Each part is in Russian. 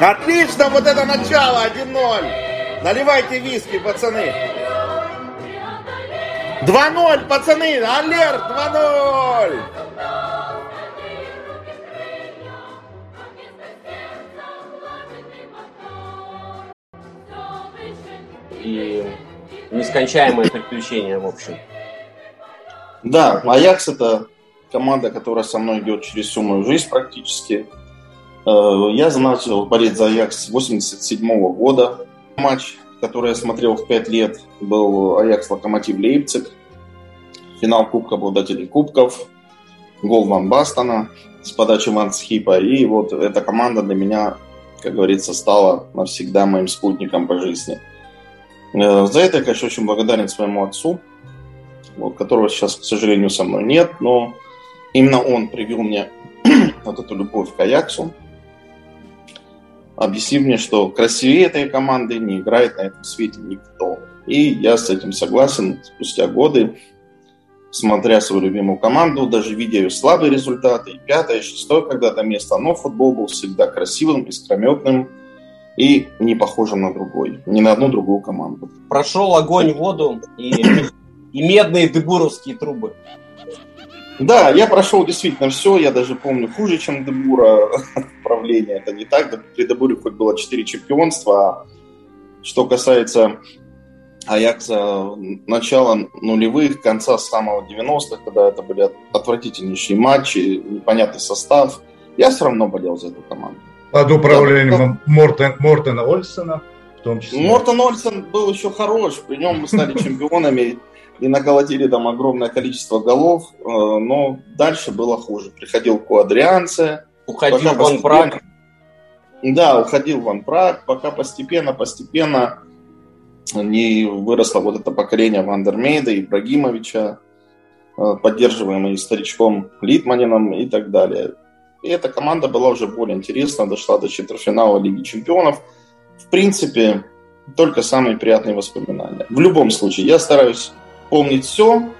Отлично, вот это начало, 1-0. Наливайте виски, пацаны. 2-0, пацаны, алерт, 2-0. И нескончаемое приключение, в общем. Да, Аякс это команда, которая со мной идет через всю мою жизнь практически. Э, я начал болеть за Аякс с 87 года. Матч, который я смотрел в 5 лет, был Аякс Локомотив Лейпциг. Финал Кубка обладателей Кубков. Гол Ван Бастона с подачи Ван. И вот эта команда для меня, как говорится, стала навсегда моим спутником по жизни. Э, за это я, конечно, очень благодарен своему отцу, вот, которого сейчас, к сожалению, со мной нет, но именно он привел мне вот эту любовь к Аяксу, объяснив мне, что красивее этой команды не играет на этом свете никто. И я с этим согласен спустя годы, смотря свою любимую команду, даже видя ее слабые результаты, пятое, шестое когда-то место, но футбол был всегда красивым, искрометным и не похожим на другой, ни на одну другую команду. Прошел огонь, воду и, и медные дебуровские трубы. Да, я прошел действительно все, я даже помню хуже, чем Дебура правление. Это не так, при Дебуре хоть было 4 чемпионства, а что касается Аякса начала нулевых, конца самого 90-х, когда это были отвратительнейшие матчи, непонятный состав, я все равно болел за эту команду. Под управлением да, Мортен, Мортена Ольсена в том числе. Мортен Ольсен был еще хорош, при нем мы стали чемпионами и наколотили там огромное количество голов, э, но дальше было хуже. Приходил Ко Адриансе. Уходил Ван Праг. Да, уходил Ван Праг, пока постепенно, постепенно не выросло вот это поколение Ван дер Мейде, Ибрагимовича, э, поддерживаемый старичком Литманином и так далее. И эта команда была уже более интересна, дошла до четвертьфинала Лиги Чемпионов. В принципе, только самые приятные воспоминания. В любом случае, я стараюсь помнить все,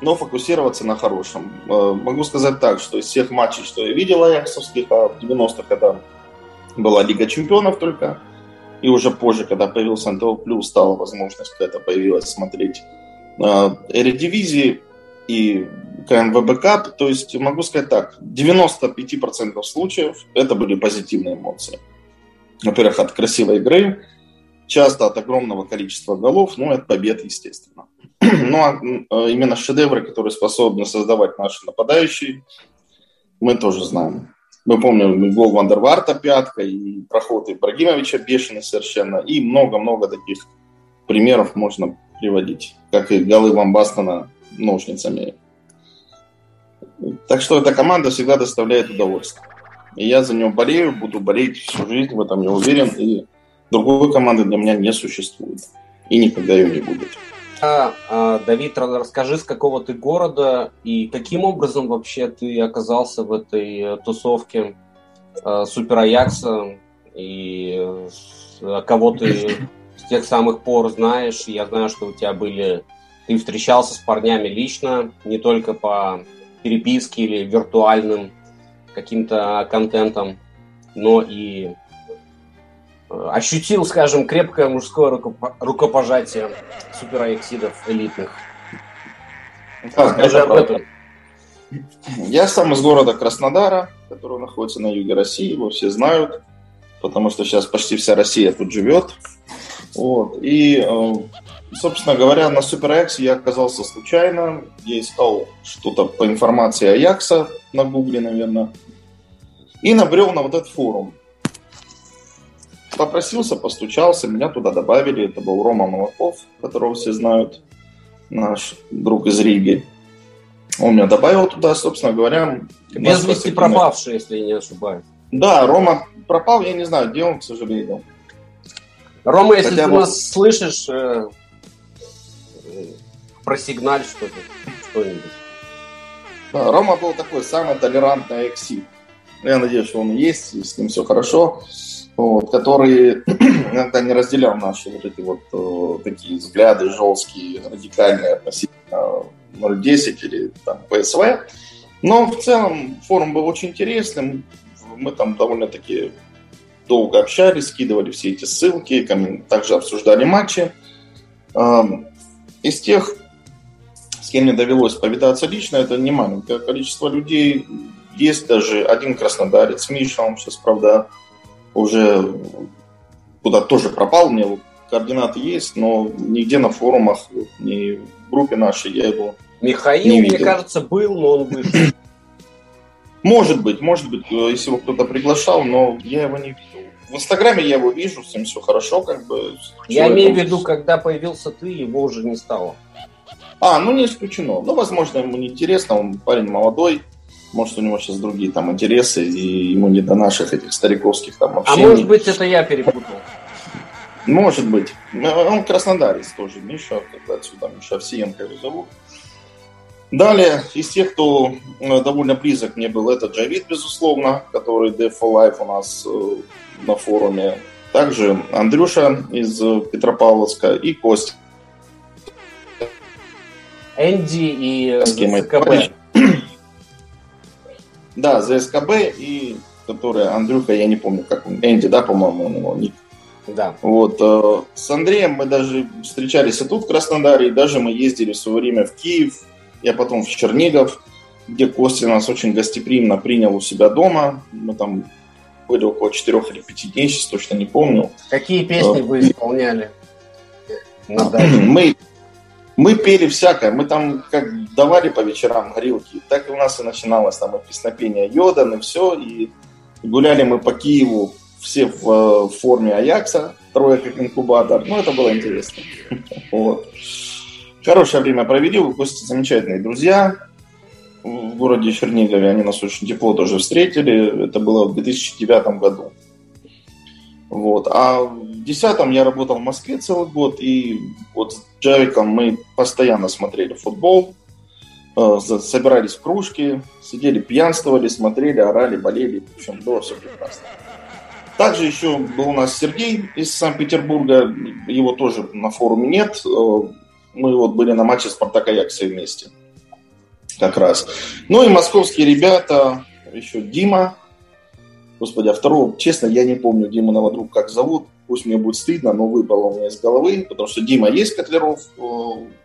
но фокусироваться на хорошем. Э, могу сказать так, что из всех матчей, что я видел аяксовских, а в 90-х, когда была Лига Чемпионов только, и уже позже, когда появился НТО+, стала возможность какая-то появилась смотреть э, Эридивизии и Кап. То есть могу сказать так, 95% случаев это были позитивные эмоции. Во-первых, от красивой игры, часто от огромного количества голов, ну и от побед, естественно. Ну, а э, именно шедевры, которые способны создавать наши нападающие, мы тоже знаем. Мы помним гол Вандерварта пятка и проход Ибрагимовича бешеный совершенно. И много-много таких примеров можно приводить. Как и голы Вамбастона ножницами. Так что эта команда всегда доставляет удовольствие. И я за нее болею, буду болеть всю жизнь, в этом я уверен. И другой команды для меня не существует. И никогда ее не будет. А, Давид, расскажи, с какого ты города и каким образом вообще ты оказался в этой э, тусовке э, Супер Аякса и э, кого ты с тех самых пор знаешь. Я знаю, что у тебя были... Ты встречался с парнями лично, не только по переписке или виртуальным каким-то контентом, но и ощутил, скажем, крепкое мужское рукопожатие супераексидов элитных. Да, Скажи об этом. Я сам из города Краснодара, который находится на юге России, его все знают, потому что сейчас почти вся Россия тут живет. Вот. И, э, собственно говоря, на Супераяксе я оказался случайно. Я искал что-то по информации о Якса на Гугле, наверное. И набрел на вот этот форум попросился, постучался, меня туда добавили. Это был Рома Молоков, которого все знают, наш друг из Риги. Он меня добавил туда, собственно говоря. Без вести пропавший, если я не ошибаюсь. Да, Рома пропал, я не знаю, где он, к сожалению. Рома, если Хотя ты бы... нас слышишь, э, э, просигналь что-то, что-нибудь. Да, Рома был такой самый толерантный экси. Я надеюсь, что он есть, и с ним все хорошо вот, который иногда не разделял наши вот эти вот э, такие взгляды жесткие, радикальные относительно 0.10 или там ПСВ. Но в целом форум был очень интересным. Мы там довольно-таки долго общались, скидывали все эти ссылки, также обсуждали матчи. Из тех, с кем мне довелось повидаться лично, это не маленькое количество людей. Есть даже один краснодарец, Миша, он сейчас, правда, уже куда тоже пропал, мне координаты есть, но нигде на форумах, ни в группе нашей я его Михаил, не видел. мне кажется, был, но он вышел. Может быть, может быть, э, если его кто-то приглашал, но я его не видел. В Инстаграме я его вижу, с ним все хорошо, как бы. Я имею в виду, когда появился ты, его уже не стало. А, ну не исключено. Ну, возможно, ему не интересно, он парень молодой, может, у него сейчас другие там интересы, и ему не до наших этих стариковских там общений. А может быть, это я перепутал? Может быть. Он краснодарец тоже, Миша, отсюда Миша Овсиенко его зовут. Далее, из тех, кто э, довольно близок мне был, это Джавид, безусловно, который Death for Life у нас э, на форуме. Также Андрюша из Петропавловска и Костя. Энди и ЗСКБ. Да, ЗСКБ и который Андрюха, я не помню, как он, Энди, да, по-моему, он его ник. Да. Вот. Э, с Андреем мы даже встречались и тут, в Краснодаре, и даже мы ездили в свое время в Киев, я потом в Чернигов, где Костя нас очень гостеприимно принял у себя дома. Мы там были около четырех или пяти дней, сейчас точно не помню. Какие песни вы исполняли? Мы, мы пели всякое. Мы там как давали по вечерам горилки, так и у нас и начиналось там и песнопение Йодан, и все. И гуляли мы по Киеву все в, в форме Аякса, трое как инкубатор. Ну, это было интересно. Вот. Хорошее время провели, у Кости замечательные друзья в городе Чернигове. Они нас очень тепло тоже встретили. Это было в 2009 году. Вот. А в 2010 я работал в Москве целый год, и вот с Джавиком мы постоянно смотрели футбол, э, собирались в кружки, сидели, пьянствовали, смотрели, орали, болели. В общем, было все прекрасно. Также еще был у нас Сергей из Санкт-Петербурга. Его тоже на форуме нет. Э, мы вот были на матче Спартака Якса вместе. Как раз. Ну и московские ребята, еще Дима. Господи, а второго, честно, я не помню Диму друга, как зовут. Пусть мне будет стыдно, но выпало у меня из головы, потому что Дима есть Котлеров э,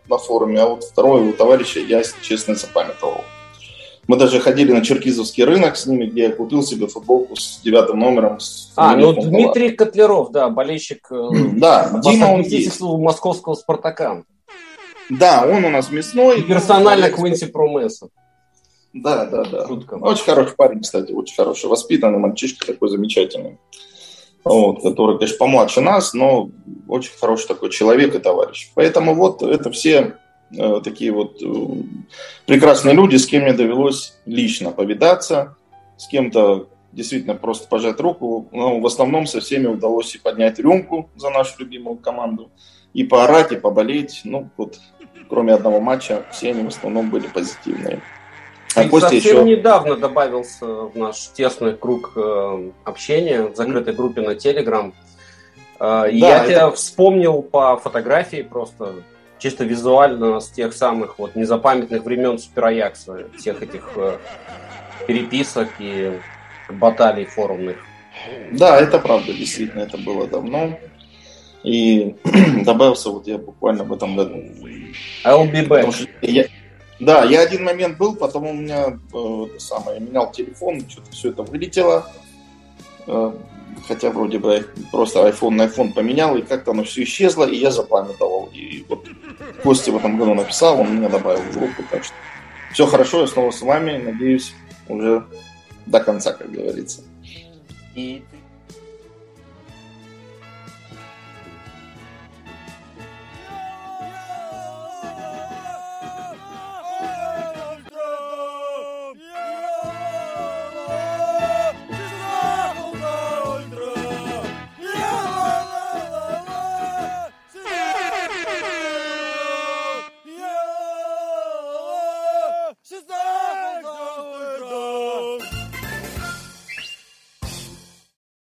на форуме, а вот второго его товарища я, честно, запамятовал. Мы даже ходили на Черкизовский рынок с ними, где я купил себе футболку с девятым номером. С а, ну Дмитрий Котлеров, да, болельщик э, да, Дима он есть. московского «Спартака». Да, он у нас мясной. И персонально Квинси Промеса. Да, да, да. Шутка. Очень хороший парень, кстати, очень хороший. Воспитанный мальчишка такой замечательный. Вот, который, конечно, помладше нас, но очень хороший такой человек и товарищ. Поэтому вот это все э, такие вот э, прекрасные люди, с кем мне довелось лично повидаться, с кем-то действительно просто пожать руку. Но в основном со всеми удалось и поднять рюмку за нашу любимую команду, и поорать, и поболеть. Ну, вот кроме одного матча, все они в основном были позитивные. А Ты совсем еще... недавно добавился в наш тесный круг э, общения в закрытой группе на Телеграм. Э, да, я это... тебя вспомнил по фотографии просто чисто визуально с тех самых вот незапамятных времен Супер Аякса, всех этих э, переписок и баталий форумных. Да, это правда, действительно, это было давно. И добавился вот я буквально в этом году. I'll be back. Я, да, я один момент был, потом у меня э, самое, я менял телефон, что-то все это вылетело. Э, хотя вроде бы просто iPhone на iPhone поменял, и как-то оно все исчезло, и я запамятовал. И вот Костя в этом году написал, он меня добавил в группу, так что все хорошо, я снова с вами, надеюсь, уже до конца, как говорится. И